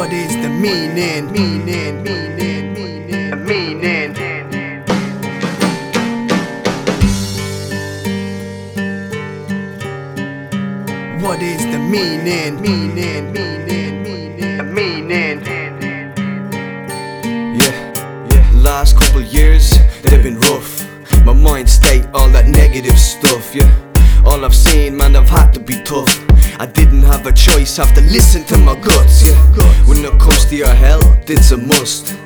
What is the meaning? Meaning, meaning, meaning, meaning. What is the meaning? Meaning, meaning, meaning, meaning. Yeah, yeah. Last couple years, they've been rough. My mind state, all that negative stuff, yeah. All I've seen, man, I've had to be tough. I didn't have a choice, have to listen to my guts, to your health, it's a must.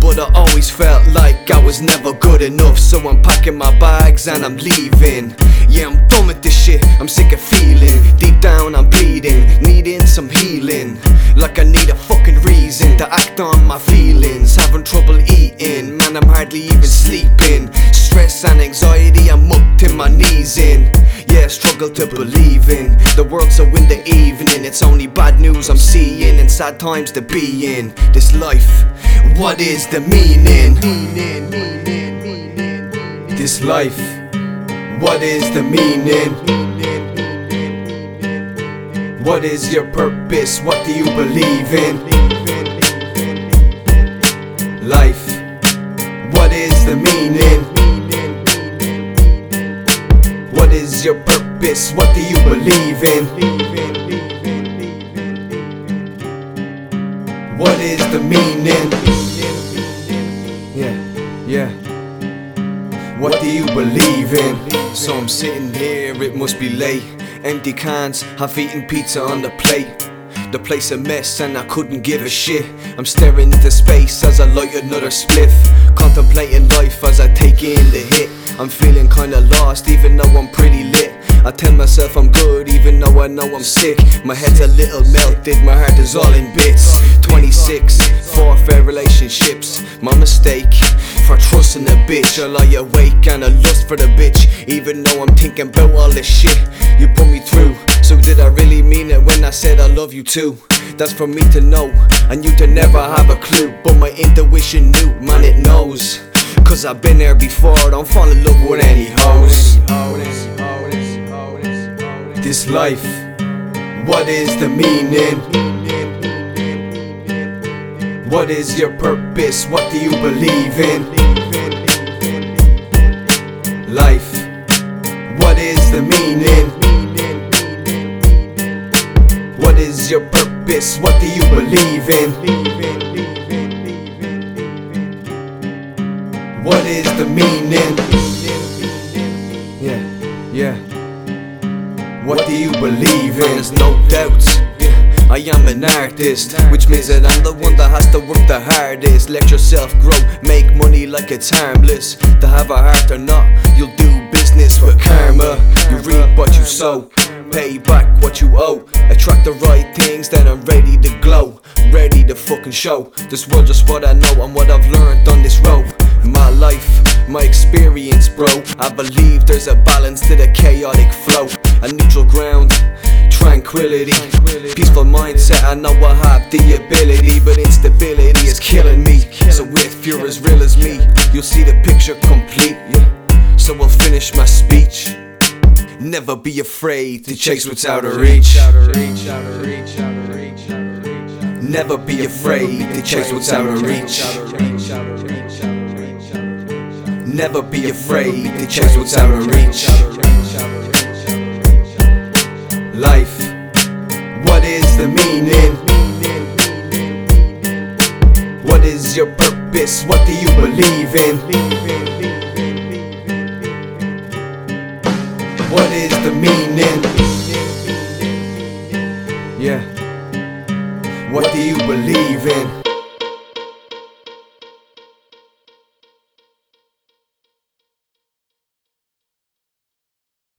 But I always felt like I was never good enough. So I'm packing my bags and I'm leaving. Yeah, I'm done with this shit, I'm sick of feeling. Deep down, I'm bleeding, needing some healing. Like I need a fucking reason to act on my feelings. Having trouble eating, man, I'm hardly even struggle to believe in the world. So in the evening, it's only bad news I'm seeing and sad times to be in. This life, what is the meaning? This life, what is the meaning? What is your purpose? What do you believe in? Life, what is the meaning? What is your purpose? What do you believe in? What is the meaning? Yeah, yeah. What do you believe in? So I'm sitting here, it must be late. Empty cans, I've eaten pizza on the plate. The place a mess and I couldn't give a shit. I'm staring into space as I light another spliff. Contemplating life as I take in the hit. I'm feeling kinda lost even though I'm. I tell myself I'm good even though I know I'm sick. My head's a little melted, my heart is all in bits. 26, four fair relationships. My mistake for trusting a bitch. I lie awake and I lust for the bitch. Even though I'm thinking about all this shit you put me through. So did I really mean it when I said I love you too? That's for me to know and you to never have a clue. But my intuition knew, man, it knows. Cause I've been there before, don't fall in love with any hoes. This life, what is the meaning? What is your purpose? What do you believe in? Life, what is the meaning? What is your purpose? What do you believe in? What is the meaning? Yeah, yeah. Believe in? There's no doubts. I am an artist, which means that I'm the one that has to work the hardest. Let yourself grow, make money like it's harmless. To have a heart or not, you'll do business with karma. You reap what you sow, pay back what you owe. Attract the right things, then I'm ready to glow. Ready to fucking show this world just what I know and what I've learned on this road. My life, my experience, bro. I believe there's a balance to the chaotic flow, a neutral ground, tranquility, peaceful mindset. I know I have the ability, but instability is killing me. So if you're as real as me, you'll see the picture complete. So I'll finish my speech. Never be afraid to chase what's out of reach. Never be afraid to chase what's out of reach. Never be afraid to chase what's out of reach. Life, the meaning? What is your purpose? What do you believe in? What is the meaning? Yeah. What do you believe in?